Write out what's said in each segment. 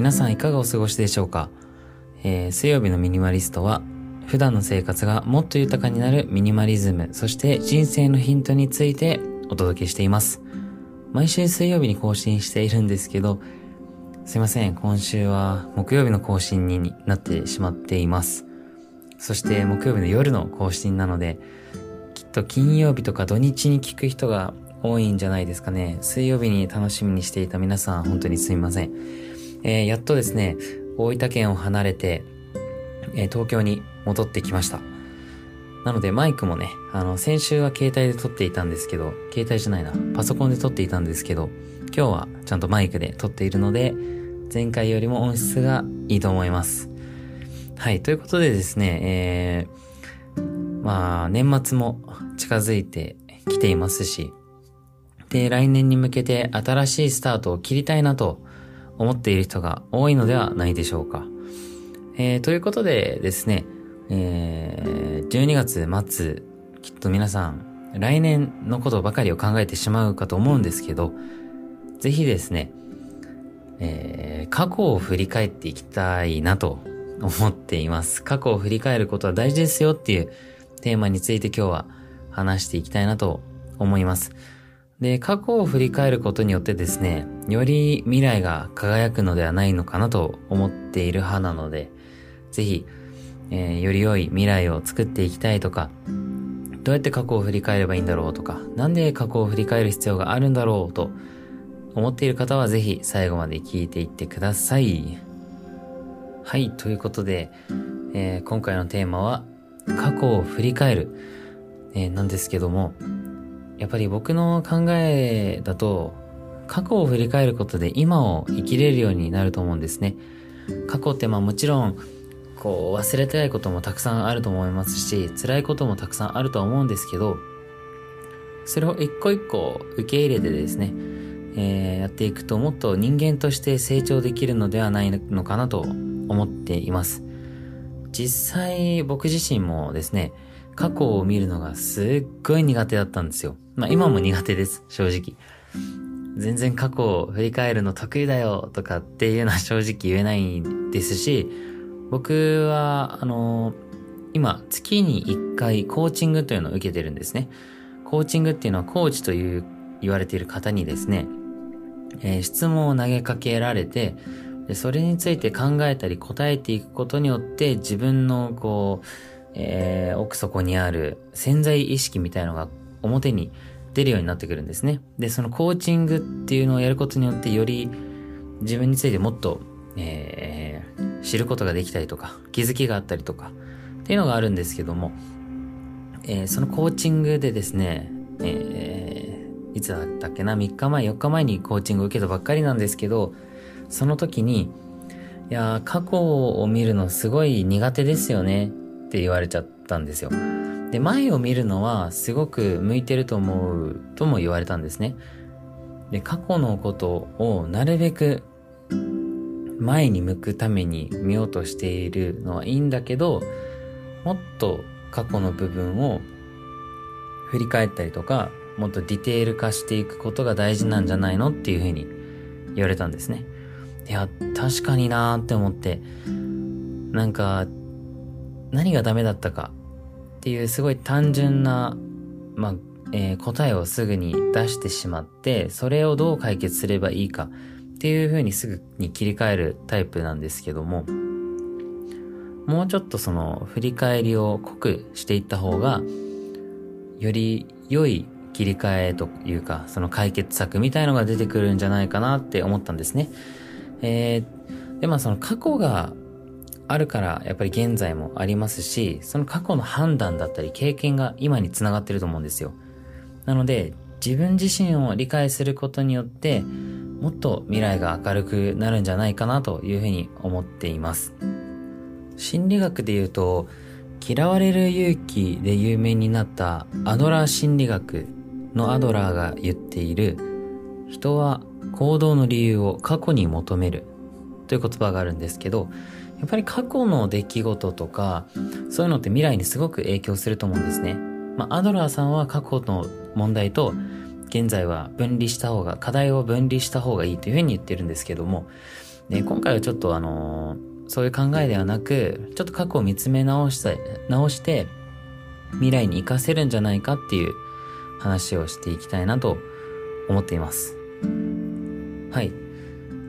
皆さんいかがお過ごしでしょうか、えー、水曜日のミニマリストは普段の生活がもっと豊かになるミニマリズム、そして人生のヒントについてお届けしています。毎週水曜日に更新しているんですけど、すいません、今週は木曜日の更新になってしまっています。そして木曜日の夜の更新なので、きっと金曜日とか土日に聞く人が多いんじゃないですかね。水曜日に楽しみにしていた皆さん、本当にすみません。えー、やっとですね、大分県を離れて、えー、東京に戻ってきました。なのでマイクもね、あの、先週は携帯で撮っていたんですけど、携帯じゃないな、パソコンで撮っていたんですけど、今日はちゃんとマイクで撮っているので、前回よりも音質がいいと思います。はい、ということでですね、えー、まあ、年末も近づいてきていますし、で、来年に向けて新しいスタートを切りたいなと思っている人が多いのではないでしょうか。えー、ということでですね、えー、12月末、きっと皆さん、来年のことばかりを考えてしまうかと思うんですけど、ぜひですね、えー、過去を振り返っていきたいなと思っています。過去を振り返ることは大事ですよっていうテーマについて今日は話していきたいなと思います。で、過去を振り返ることによってですね、より未来が輝くのではないのかなと思っている派なので、ぜひ、えー、より良い未来を作っていきたいとか、どうやって過去を振り返ればいいんだろうとか、なんで過去を振り返る必要があるんだろうと思っている方はぜひ最後まで聞いていってください。はい、ということで、えー、今回のテーマは過去を振り返る、えー、なんですけども、やっぱり僕の考えだと、過去を振り返ることで今を生きれるようになると思うんですね。過去ってまあもちろん、こう忘れたいこともたくさんあると思いますし、辛いこともたくさんあるとは思うんですけど、それを一個一個受け入れてですね、えー、やっていくともっと人間として成長できるのではないのかなと思っています。実際僕自身もですね、過去を見るのがすっごい苦手だったんですよ。まあ今も苦手です、正直。全然過去を振り返るの得意だよとかっていうのは 正直言えないですし、僕は、あの、今月に1回コーチングというのを受けてるんですね。コーチングっていうのはコーチという言われている方にですね、えー、質問を投げかけられてで、それについて考えたり答えていくことによって自分のこう、えー、奥底にある潜在意識みたいのが表に出るようになってくるんですね。で、そのコーチングっていうのをやることによってより自分についてもっと、えー、知ることができたりとか、気づきがあったりとか、っていうのがあるんですけども、えー、そのコーチングでですね、えー、いつだったっけな、3日前、4日前にコーチングを受けたばっかりなんですけど、その時に、いや過去を見るのすごい苦手ですよねって言われちゃったんですよ。で、前を見るのはすごく向いてると思うとも言われたんですね。で、過去のことをなるべく前に向くために見ようとしているのはいいんだけど、もっと過去の部分を振り返ったりとか、もっとディテール化していくことが大事なんじゃないのっていうふうに言われたんですね。いや、確かになーって思って、なんか、何がダメだったかっていうすごい単純な、まあ、えー、答えをすぐに出してしまって、それをどう解決すればいいかっていう風にすぐに切り替えるタイプなんですけども、もうちょっとその振り返りを濃くしていった方が、より良い切り替えというか、その解決策みたいのが出てくるんじゃないかなって思ったんですね。えー、で、まあその過去があるからやっぱり現在もありますし、その過去の判断だったり経験が今につながってると思うんですよ。なので、自分自身を理解することによって、もっと未来が明るくなるんじゃないかなというふうに思っています。心理学で言うと、嫌われる勇気で有名になったアドラー心理学のアドラーが言っている、人は行動の理由を過去に求めるという言葉があるんですけど、やっぱり過去の出来事とか、そういうのって未来にすごく影響すると思うんですね。まあ、アドラーさんは過去の問題と現在は分離した方が、課題を分離した方がいいというふうに言ってるんですけども、で、今回はちょっとあのー、そういう考えではなく、ちょっと過去を見つめ直した直して、未来に活かせるんじゃないかっていう話をしていきたいなと思っています。はい。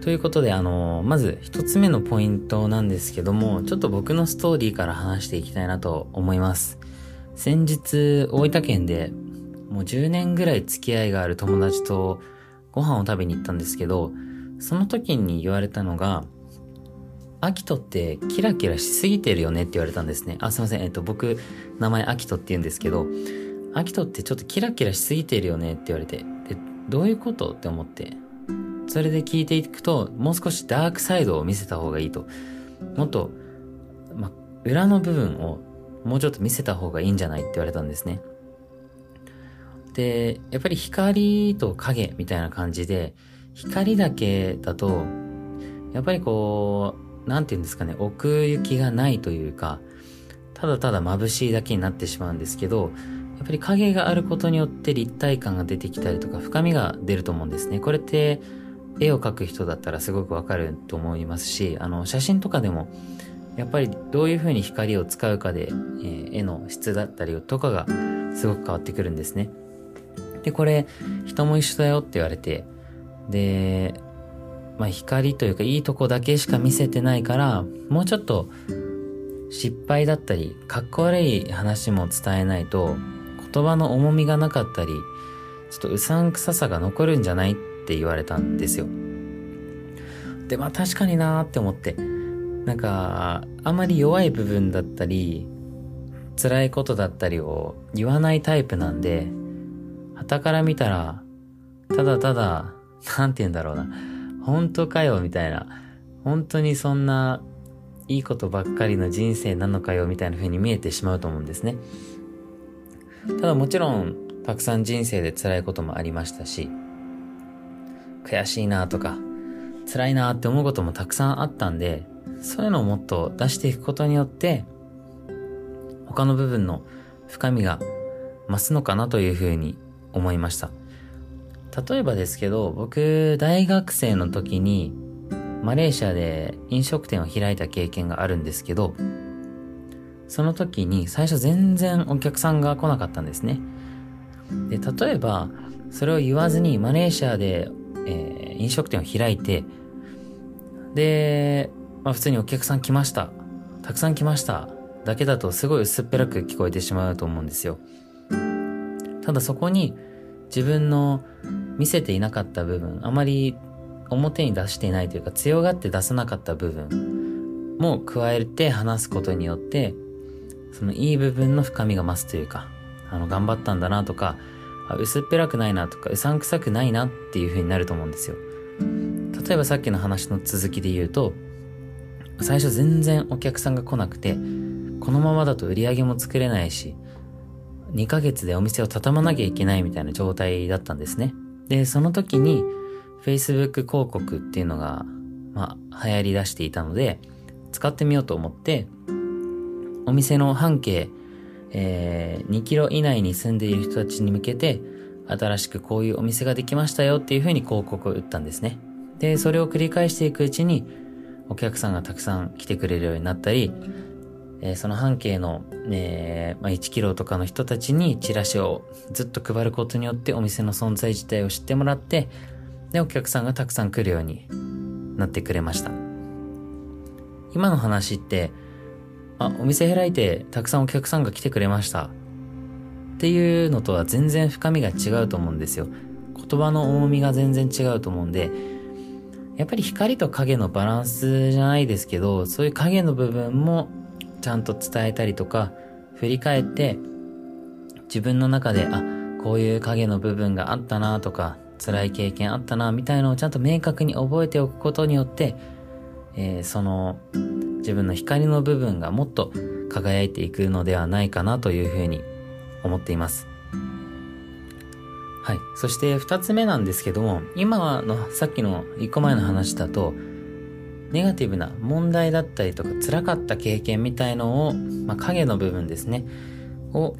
ということで、あの、まず一つ目のポイントなんですけども、ちょっと僕のストーリーから話していきたいなと思います。先日、大分県でもう10年ぐらい付き合いがある友達とご飯を食べに行ったんですけど、その時に言われたのが、アキトってキラキラしすぎてるよねって言われたんですね。あ、すいません。えっと、僕、名前アキトって言うんですけど、アキトってちょっとキラキラしすぎてるよねって言われて、で、どういうこと？って思って。それで聞いていくと、もう少しダークサイドを見せた方がいいと。もっと、ま、裏の部分をもうちょっと見せた方がいいんじゃないって言われたんですね。で、やっぱり光と影みたいな感じで、光だけだと、やっぱりこう、なんて言うんですかね、奥行きがないというか、ただただ眩しいだけになってしまうんですけど、やっぱり影があることによって立体感が出てきたりとか深みが出ると思うんですね。これって絵を描く人だったらすごくわかると思いますし、あの写真とかでもやっぱりどういう風に光を使うかで、えー、絵の質だったりとかがすごく変わってくるんですね。で、これ人も一緒だよって言われて、で、まあ光というかいいとこだけしか見せてないから、もうちょっと失敗だったり、かっこ悪い話も伝えないと、言葉の重みがなかったり、ちょっとうさんくささが残るんじゃないっって言われたんですよ。で、まあ確かになーって思って、なんか、あまり弱い部分だったり、辛いことだったりを言わないタイプなんで、旗から見たら、ただただ、なんて言うんだろうな。本当かよ、みたいな。本当にそんな、いいことばっかりの人生なのかよ、みたいな風に見えてしまうと思うんですね。ただもちろん、たくさん人生で辛いこともありましたし、悔しいなとか、辛いなって思うこともたくさんあったんで、そういうのをもっと出していくことによって、他の部分の深みが増すのかなというふうに思いました。例えばですけど、僕、大学生の時に、マレーシアで飲食店を開いた経験があるんですけど、その時に最初全然お客さんが来なかったんですね。で、例えば、それを言わずにマレーシアで、えー、飲食店を開いて、で、まあ普通にお客さん来ました。たくさん来ました。だけだとすごい薄っぺらく聞こえてしまうと思うんですよ。ただそこに自分の見せていなかった部分、あまり表に出していないというか強がって出さなかった部分も加えて話すことによって、そのいい部分の深みが増すというか、あの、頑張ったんだなとか、薄っぺらくないなとか、うさんくさくないなっていう風になると思うんですよ。例えばさっきの話の続きで言うと、最初全然お客さんが来なくて、このままだと売り上げも作れないし、2ヶ月でお店を畳まなきゃいけないみたいな状態だったんですね。で、その時に Facebook 広告っていうのが、まあ、流行り出していたので、使ってみようと思って、お店の半径、えー、2キロ以内に住んでいる人たちに向けて、新しくこういうお店ができましたよっていう風に広告を打ったんですね。で、それを繰り返していくうちに、お客さんがたくさん来てくれるようになったり、えー、その半径の、えーまあ、1キロとかの人たちにチラシをずっと配ることによってお店の存在自体を知ってもらって、で、お客さんがたくさん来るようになってくれました。今の話って、あ、お店開いてたくさんお客さんが来てくれました。っていうのとは全然深みが違うと思うんですよ。言葉の重みが全然違うと思うんで、やっぱり光と影のバランスじゃないですけど、そういう影の部分もちゃんと伝えたりとか、振り返って、自分の中で、あ、こういう影の部分があったなとか、辛い経験あったなみたいのをちゃんと明確に覚えておくことによって、えー、その自分の光の部分がもっと輝いていくのではないかなというふうに思っています。はい。そして二つ目なんですけども、今のさっきの一個前の話だと、ネガティブな問題だったりとか辛かった経験みたいのを、まあ、影の部分ですね、を、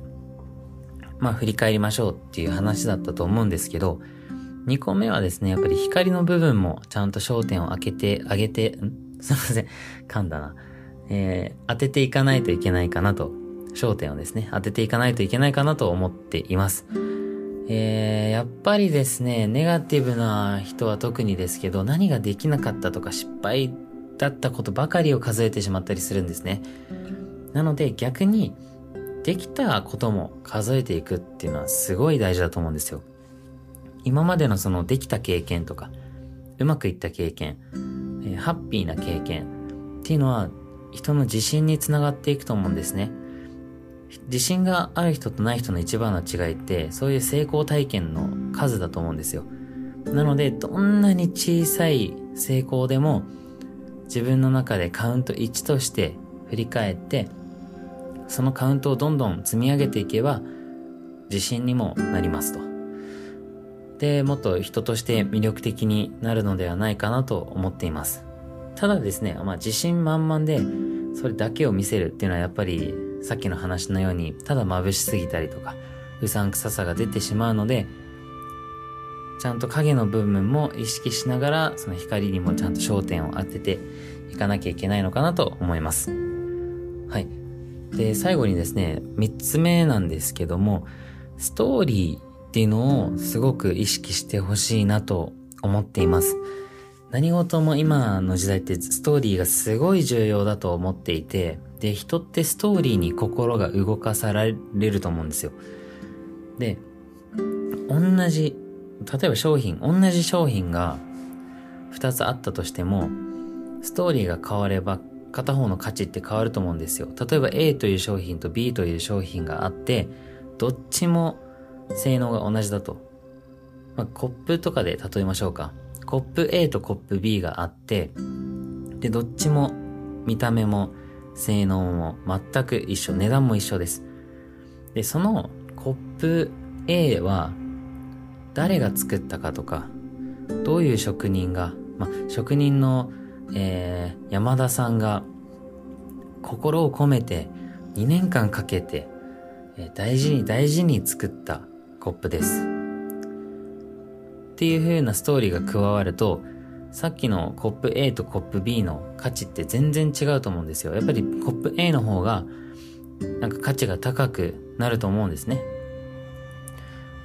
まあ、振り返りましょうっていう話だったと思うんですけど、2個目はですね、やっぱり光の部分もちゃんと焦点を当てて、上げて、すいません。噛んだな。えー、当てていかないといけないかなと、焦点をですね、当てていかないといけないかなと思っています。えー、やっぱりですね、ネガティブな人は特にですけど、何ができなかったとか失敗だったことばかりを数えてしまったりするんですね。なので逆に、できたことも数えていくっていうのはすごい大事だと思うんですよ。今までのそのできた経験とか、うまくいった経験、え、ハッピーな経験っていうのは人の自信につながっていくと思うんですね。自信がある人とない人の一番の違いって、そういう成功体験の数だと思うんですよ。なので、どんなに小さい成功でも、自分の中でカウント1として振り返って、そのカウントをどんどん積み上げていけば、自信にもなりますと。で、もっと人として魅力的になるのではないかなと思っています。ただですね、まあ自信満々で、それだけを見せるっていうのはやっぱり、さっきの話のように、ただ眩しすぎたりとか、うさんくささが出てしまうので、ちゃんと影の部分も意識しながら、その光にもちゃんと焦点を当てていかなきゃいけないのかなと思います。はい。で、最後にですね、三つ目なんですけども、ストーリーっていうのをすごく意識してほしいなと思っています。何事も今の時代ってストーリーがすごい重要だと思っていて、で、人ってストーリーに心が動かされると思うんですよ。で、同じ、例えば商品、同じ商品が2つあったとしても、ストーリーが変われば片方の価値って変わると思うんですよ。例えば A という商品と B という商品があって、どっちも性能が同じだと。まあ、コップとかで例えましょうか。コップ A とコップ B があって、で、どっちも見た目も性能も全く一緒、値段も一緒です。で、そのコップ A は誰が作ったかとか、どういう職人が、まあ、職人のえー、山田さんが心を込めて2年間かけて、えー、大事に大事に作ったコップです。っていう風なストーリーが加わると、さっきのコップ A とコップ B の価値って全然違うと思うんですよ。やっぱりコップ A の方がなんか価値が高くなると思うんですね。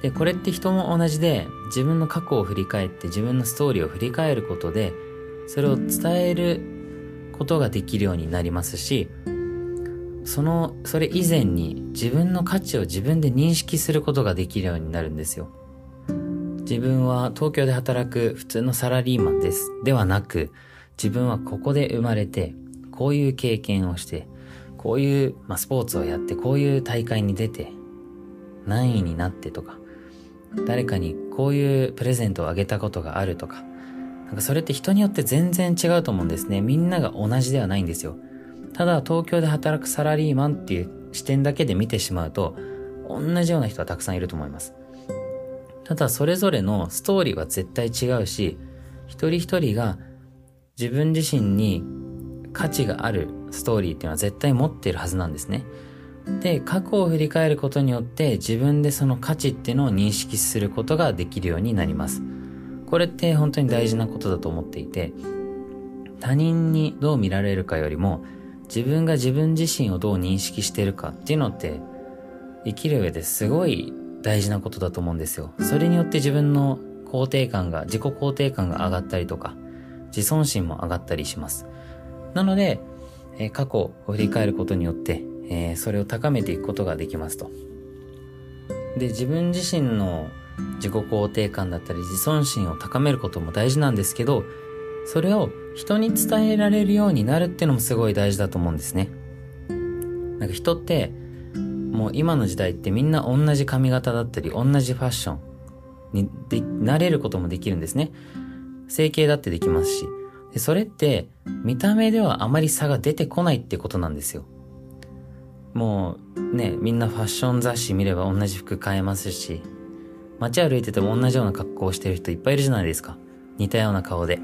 で、これって人も同じで自分の過去を振り返って自分のストーリーを振り返ることでそれを伝えることができるようになりますし、その、それ以前に自分の価値を自分で認識することができるようになるんですよ。自分は東京で働く普通のサラリーマンです。ではなく、自分はここで生まれて、こういう経験をして、こういう、まあ、スポーツをやって、こういう大会に出て、何位になってとか、誰かにこういうプレゼントをあげたことがあるとか、なんかそれって人によって全然違うと思うんですね。みんなが同じではないんですよ。ただ東京で働くサラリーマンっていう視点だけで見てしまうと、同じような人はたくさんいると思います。ただそれぞれのストーリーは絶対違うし、一人一人が自分自身に価値があるストーリーっていうのは絶対持ってるはずなんですね。で、過去を振り返ることによって自分でその価値っていうのを認識することができるようになります。これって本当に大事なことだと思っていて、他人にどう見られるかよりも、自分が自分自身をどう認識してるかっていうのって、生きる上ですごい大事なことだと思うんですよ。それによって自分の肯定感が、自己肯定感が上がったりとか、自尊心も上がったりします。なので、えー、過去を振り返ることによって、えー、それを高めていくことができますと。で、自分自身の自己肯定感だったり自尊心を高めることも大事なんですけど、それを人に伝えられるようになるっていうのもすごい大事だと思うんですね。なんか人って、もう今の時代ってみんな同じ髪型だったり、同じファッションにでなれることもできるんですね。整形だってできますし。でそれって、見た目ではあまり差が出てこないってことなんですよ。もうね、みんなファッション雑誌見れば同じ服買えますし、街歩いてても同じような格好をしてる人いっぱいいるじゃないですか。似たような顔で。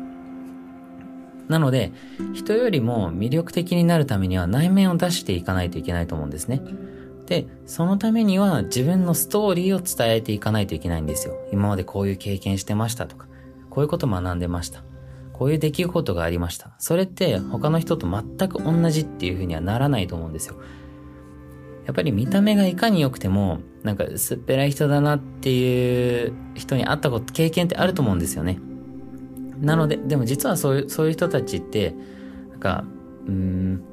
なので、人よりも魅力的になるためには内面を出していかないといけないと思うんですね。で、そのためには自分のストーリーを伝えていかないといけないんですよ。今までこういう経験してましたとか、こういうこと学んでました。こういう出来事がありました。それって他の人と全く同じっていう風にはならないと思うんですよ。やっぱり見た目がいかに良くても、なんか薄っぺらい人だなっていう人に会ったこと、経験ってあると思うんですよね。なので、でも実はそういう、そういう人たちって、なんか、うん、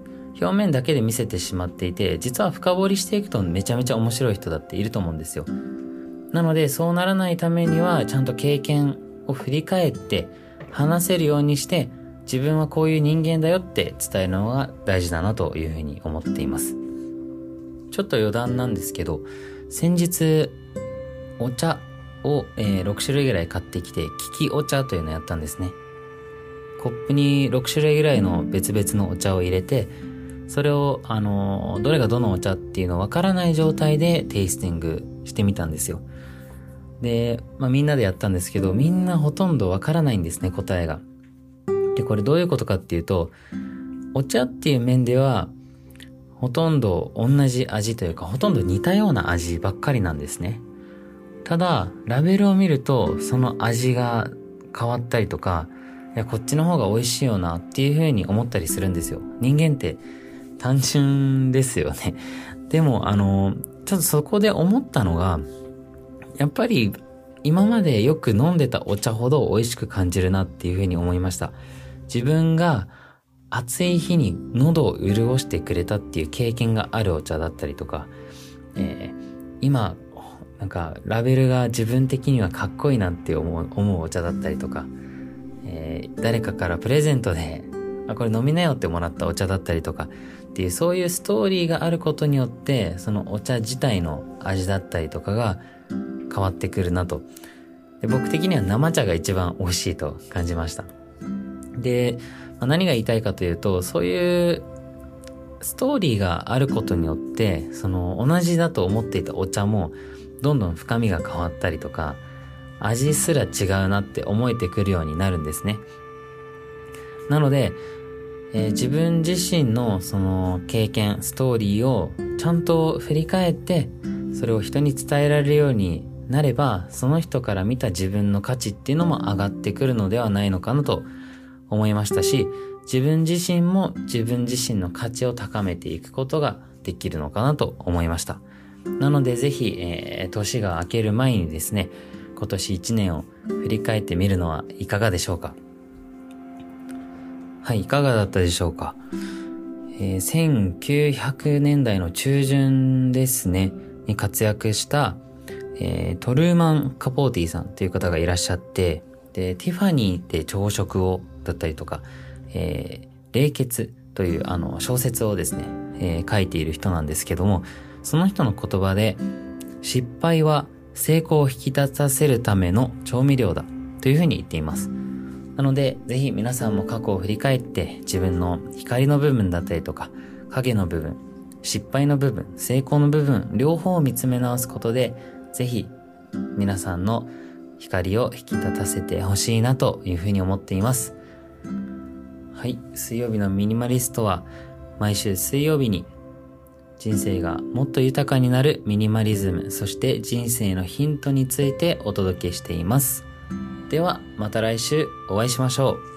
表面だけで見せてしまっていて、実は深掘りしていくとめちゃめちゃ面白い人だっていると思うんですよ。なので、そうならないためには、ちゃんと経験を振り返って、話せるようにして、自分はこういう人間だよって伝えるのが大事だなというふうに思っています。ちょっと余談なんですけど、先日、お茶を、えー、6種類ぐらい買ってきて、利きお茶というのをやったんですね。コップに6種類ぐらいの別々のお茶を入れて、それを、あのー、どれがどのお茶っていうのわからない状態でテイスティングしてみたんですよ。で、まあみんなでやったんですけど、みんなほとんどわからないんですね、答えが。で、これどういうことかっていうと、お茶っていう面では、ほとんど同じ味というか、ほとんど似たような味ばっかりなんですね。ただ、ラベルを見ると、その味が変わったりとか、いや、こっちの方が美味しいよなっていう風に思ったりするんですよ。人間って単純ですよね。でも、あの、ちょっとそこで思ったのが、やっぱり今までよく飲んでたお茶ほど美味しく感じるなっていう風に思いました。自分が暑い日に喉を潤してくれたっていう経験があるお茶だったりとか、えー、今なんか、ラベルが自分的にはかっこいいなって思う、思うお茶だったりとか、えー、誰かからプレゼントで、あ、これ飲みなよってもらったお茶だったりとか、っていうそういうストーリーがあることによって、そのお茶自体の味だったりとかが変わってくるなと。で僕的には生茶が一番美味しいと感じました。で、まあ、何が言いたいかというと、そういうストーリーがあることによって、その同じだと思っていたお茶も、どんどん深みが変わったりとか、味すら違うなって思えてくるようになるんですね。なので、えー、自分自身のその経験、ストーリーをちゃんと振り返って、それを人に伝えられるようになれば、その人から見た自分の価値っていうのも上がってくるのではないのかなと思いましたし、自分自身も自分自身の価値を高めていくことができるのかなと思いました。なのでぜひ、えー、年が明ける前にですね、今年1年を振り返ってみるのはいかがでしょうか？はい、いかがだったでしょうか？えー、1900年代の中旬ですね、に活躍した、えー、トルーマン・カポーティさんという方がいらっしゃって、で、ティファニーで朝食をだったりとか、えー、霊血というあの小説をですね、えー、書いている人なんですけども、その人の言葉で、失敗は成功を引き立たせるための調味料だというふうに言っています。なので、ぜひ皆さんも過去を振り返って自分の光の部分だったりとか、影の部分、失敗の部分、成功の部分、両方を見つめ直すことで、ぜひ皆さんの光を引き立たせてほしいなというふうに思っています。はい、水曜日のミニマリストは毎週水曜日に人生がもっと豊かになるミニマリズム、そして人生のヒントについてお届けしています。では、また来週お会いしましょう。